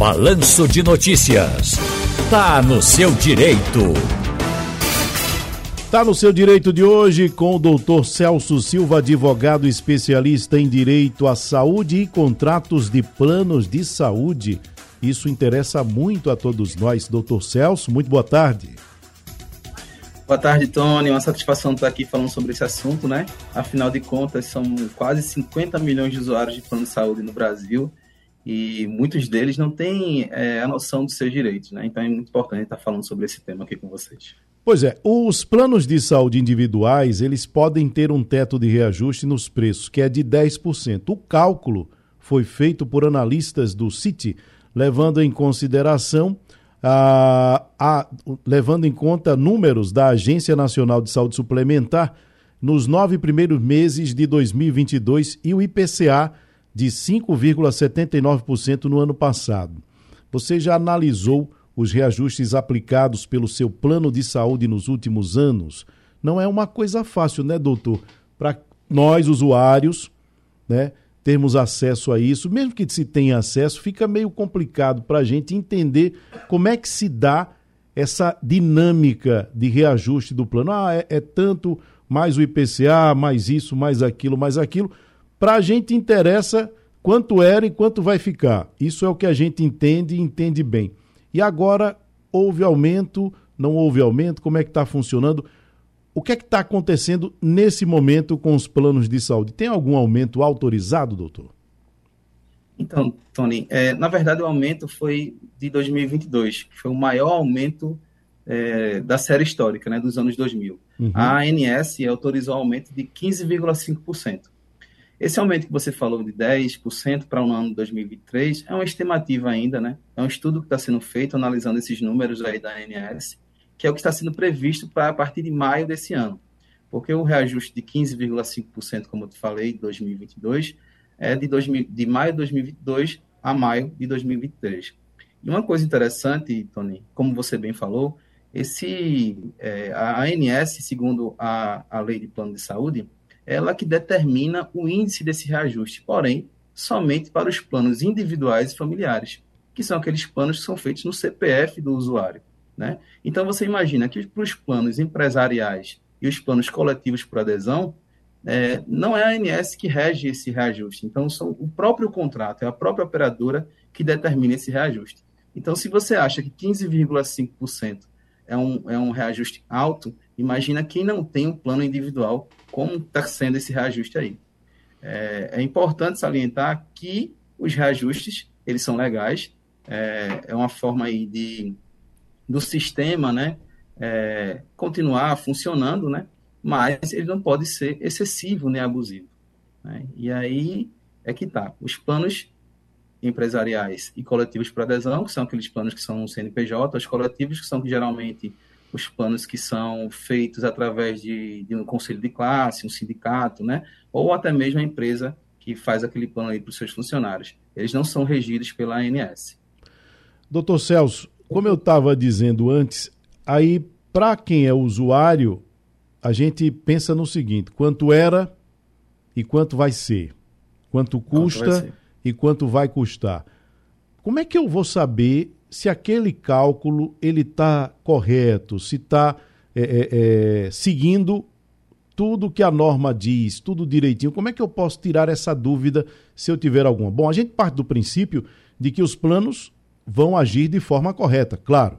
Balanço de Notícias. Tá no seu direito. Tá no seu direito de hoje com o doutor Celso Silva, advogado especialista em direito à saúde e contratos de planos de saúde. Isso interessa muito a todos nós. Doutor Celso, muito boa tarde. Boa tarde, Tony. Uma satisfação estar aqui falando sobre esse assunto, né? Afinal de contas, são quase 50 milhões de usuários de plano de saúde no Brasil e muitos deles não têm é, a noção dos seus direitos, né? Então é muito importante estar falando sobre esse tema aqui com vocês. Pois é, os planos de saúde individuais, eles podem ter um teto de reajuste nos preços, que é de 10%. O cálculo foi feito por analistas do CIT, levando em consideração a, a, levando em conta números da Agência Nacional de Saúde Suplementar nos nove primeiros meses de 2022 e o IPCA de 5,79% no ano passado. Você já analisou os reajustes aplicados pelo seu plano de saúde nos últimos anos? Não é uma coisa fácil, né, doutor? Para nós, usuários, né, termos acesso a isso, mesmo que se tenha acesso, fica meio complicado para a gente entender como é que se dá essa dinâmica de reajuste do plano. Ah, é, é tanto mais o IPCA, mais isso, mais aquilo, mais aquilo. Para a gente interessa quanto era e quanto vai ficar. Isso é o que a gente entende e entende bem. E agora houve aumento, não houve aumento, como é que está funcionando? O que é que está acontecendo nesse momento com os planos de saúde? Tem algum aumento autorizado, doutor? Então, Tony, é, na verdade o aumento foi de 2022, que foi o maior aumento é, da série histórica, né, dos anos 2000. Uhum. A ANS autorizou um aumento de 15,5%. Esse aumento que você falou de 10% para o ano de 2023 é uma estimativa ainda, né? É um estudo que está sendo feito analisando esses números aí da ANS, que é o que está sendo previsto para a partir de maio desse ano. Porque o reajuste de 15,5%, como eu te falei, de 2022, é de, 2000, de maio de 2022 a maio de 2023. E uma coisa interessante, Tony, como você bem falou, esse, é, a ANS, segundo a, a Lei de Plano de Saúde, ela que determina o índice desse reajuste, porém, somente para os planos individuais e familiares, que são aqueles planos que são feitos no CPF do usuário. Né? Então, você imagina que para os planos empresariais e os planos coletivos por adesão, é, não é a ANS que rege esse reajuste. Então, são o próprio contrato, é a própria operadora que determina esse reajuste. Então, se você acha que 15,5% é um, é um reajuste alto, imagina quem não tem um plano individual como está sendo esse reajuste aí. É, é, importante salientar que os reajustes, eles são legais, é, é uma forma aí de, do sistema, né, é, continuar funcionando, né, mas ele não pode ser excessivo nem abusivo. Né? E aí é que tá. Os planos empresariais e coletivos para adesão, que são aqueles planos que são no CNPJ, os coletivos que são geralmente os planos que são feitos através de, de, um conselho de classe, um sindicato, né? ou até mesmo a empresa que faz aquele plano aí para os seus funcionários. Eles não são regidos pela ANS. Doutor Celso, como eu estava dizendo antes, aí para quem é usuário, a gente pensa no seguinte: quanto era e quanto vai ser, quanto custa quanto ser. e quanto vai custar. Como é que eu vou saber se aquele cálculo ele está correto, se está é, é, é, seguindo tudo que a norma diz, tudo direitinho. Como é que eu posso tirar essa dúvida se eu tiver alguma? Bom, a gente parte do princípio de que os planos vão agir de forma correta, claro.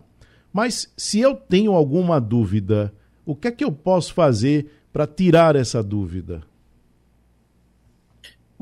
Mas se eu tenho alguma dúvida, o que é que eu posso fazer para tirar essa dúvida?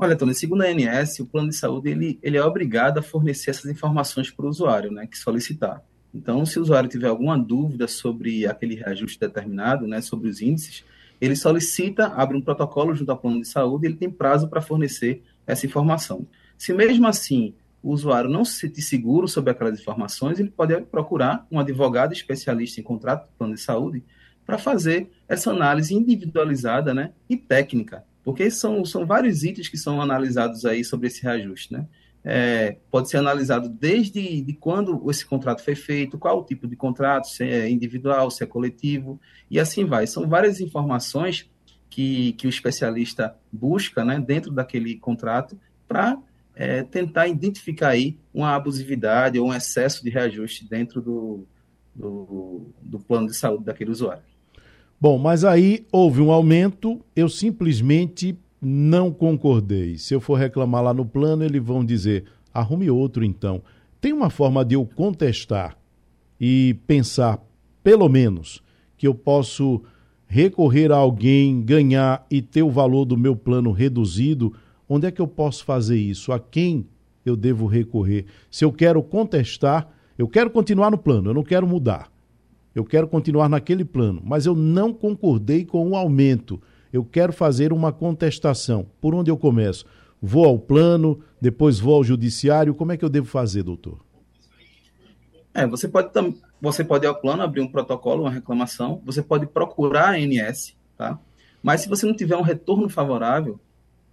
Olha, Tony, segundo a ANS, o plano de saúde ele, ele é obrigado a fornecer essas informações para o usuário, né, que solicitar. Então, se o usuário tiver alguma dúvida sobre aquele reajuste determinado, né, sobre os índices, ele solicita, abre um protocolo junto ao plano de saúde e ele tem prazo para fornecer essa informação. Se mesmo assim o usuário não se sentir seguro sobre aquelas informações, ele pode procurar um advogado especialista em contrato de plano de saúde para fazer essa análise individualizada né, e técnica porque são, são vários itens que são analisados aí sobre esse reajuste, né? É, pode ser analisado desde de quando esse contrato foi feito, qual o tipo de contrato, se é individual, se é coletivo, e assim vai. São várias informações que, que o especialista busca né, dentro daquele contrato para é, tentar identificar aí uma abusividade ou um excesso de reajuste dentro do, do, do plano de saúde daquele usuário. Bom, mas aí houve um aumento, eu simplesmente não concordei. Se eu for reclamar lá no plano, eles vão dizer: arrume outro então. Tem uma forma de eu contestar e pensar, pelo menos, que eu posso recorrer a alguém, ganhar e ter o valor do meu plano reduzido? Onde é que eu posso fazer isso? A quem eu devo recorrer? Se eu quero contestar, eu quero continuar no plano, eu não quero mudar. Eu quero continuar naquele plano, mas eu não concordei com o aumento. Eu quero fazer uma contestação. Por onde eu começo? Vou ao plano, depois vou ao judiciário. Como é que eu devo fazer, doutor? É, você pode você pode ir ao plano, abrir um protocolo, uma reclamação, você pode procurar a ANS, tá? Mas se você não tiver um retorno favorável,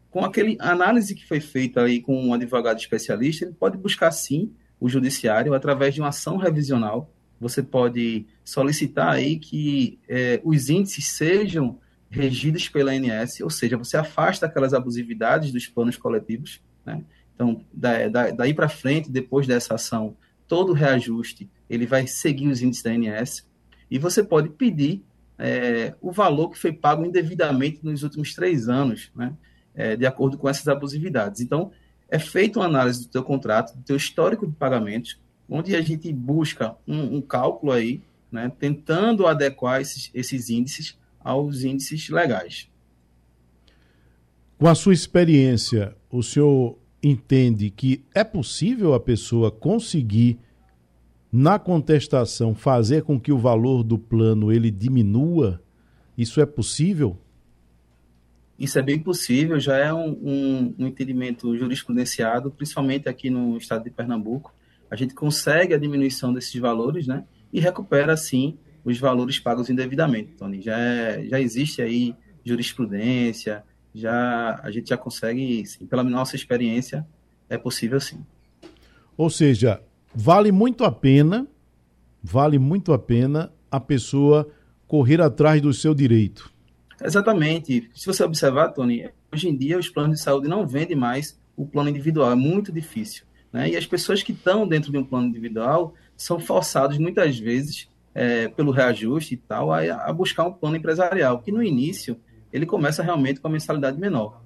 com aquele análise que foi feita aí com um advogado especialista, ele pode buscar sim o judiciário através de uma ação revisional. Você pode solicitar aí que é, os índices sejam regidos pela ANS, ou seja, você afasta aquelas abusividades dos planos coletivos. Né? Então, da, da, daí para frente, depois dessa ação, todo reajuste ele vai seguir os índices da ANS e você pode pedir é, o valor que foi pago indevidamente nos últimos três anos, né? É, de acordo com essas abusividades. Então, é feita uma análise do teu contrato, do teu histórico de pagamentos, onde a gente busca um, um cálculo aí, né, tentando adequar esses, esses índices aos índices legais. Com a sua experiência, o senhor entende que é possível a pessoa conseguir na contestação fazer com que o valor do plano ele diminua? Isso é possível? Isso é bem possível, já é um, um, um entendimento jurisprudenciado, principalmente aqui no estado de Pernambuco. A gente consegue a diminuição desses valores, né? E recupera, assim, os valores pagos indevidamente, Tony. Já, é, já existe aí jurisprudência, já a gente já consegue, sim, pela nossa experiência, é possível sim. Ou seja, vale muito a pena, vale muito a pena a pessoa correr atrás do seu direito. Exatamente. Se você observar, Tony, hoje em dia os planos de saúde não vendem mais o plano individual, é muito difícil. Né? E as pessoas que estão dentro de um plano individual são forçadas muitas vezes é, pelo reajuste e tal a, a, buscar um plano empresarial, que no início ele começa realmente com a mensalidade menor.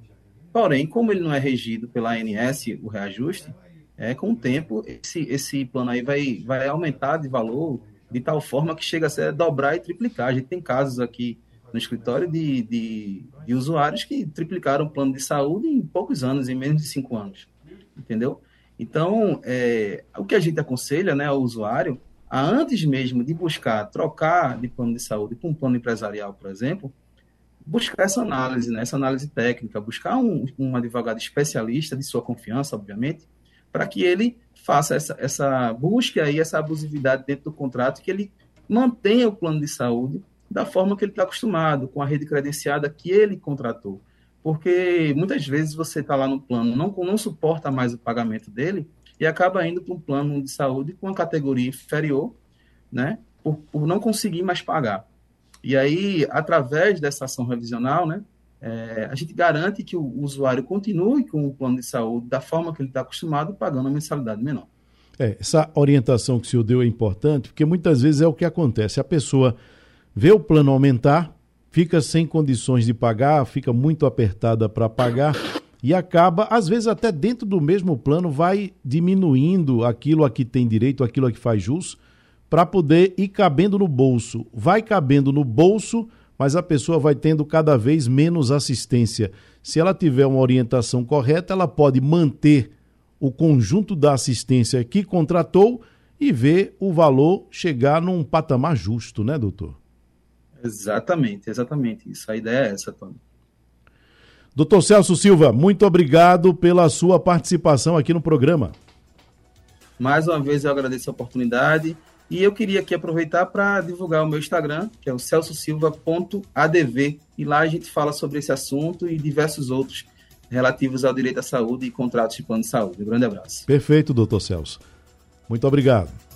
Porém, como ele não é regido pela ANS, o reajuste, é, com o tempo esse, esse plano aí vai, vai aumentar de valor de tal forma que chega a ser dobrar e triplicar. A gente tem casos aqui no escritório de, de, de, usuários que triplicaram o plano de saúde em poucos anos, em menos de cinco anos. Entendeu? Então, é, o que a gente aconselha né, ao usuário, a, antes mesmo de buscar trocar de plano de saúde para um plano empresarial, por exemplo, buscar essa análise, né, essa análise técnica, buscar um, um advogado especialista de sua confiança, obviamente, para que ele faça essa, essa busca aí, essa abusividade dentro do contrato, que ele mantenha o plano de saúde da forma que ele está acostumado, com a rede credenciada que ele contratou. Porque muitas vezes você está lá no plano, não, não suporta mais o pagamento dele e acaba indo para um plano de saúde com uma categoria inferior, né, por, por não conseguir mais pagar. E aí, através dessa ação revisional, né, é, a gente garante que o usuário continue com o plano de saúde da forma que ele está acostumado, pagando a mensalidade menor. É, essa orientação que o senhor deu é importante, porque muitas vezes é o que acontece. A pessoa vê o plano aumentar, fica sem condições de pagar, fica muito apertada para pagar e acaba, às vezes até dentro do mesmo plano, vai diminuindo aquilo a que tem direito, aquilo a que faz jus, para poder ir cabendo no bolso. Vai cabendo no bolso, mas a pessoa vai tendo cada vez menos assistência. Se ela tiver uma orientação correta, ela pode manter o conjunto da assistência que contratou e ver o valor chegar num patamar justo, né, doutor? Exatamente, exatamente. Isso, a ideia é essa, Tony. Doutor Celso Silva, muito obrigado pela sua participação aqui no programa. Mais uma vez eu agradeço a oportunidade e eu queria aqui aproveitar para divulgar o meu Instagram, que é o celsosilva.adv, e lá a gente fala sobre esse assunto e diversos outros relativos ao direito à saúde e contratos de plano de saúde. Um grande abraço. Perfeito, doutor Celso. Muito obrigado.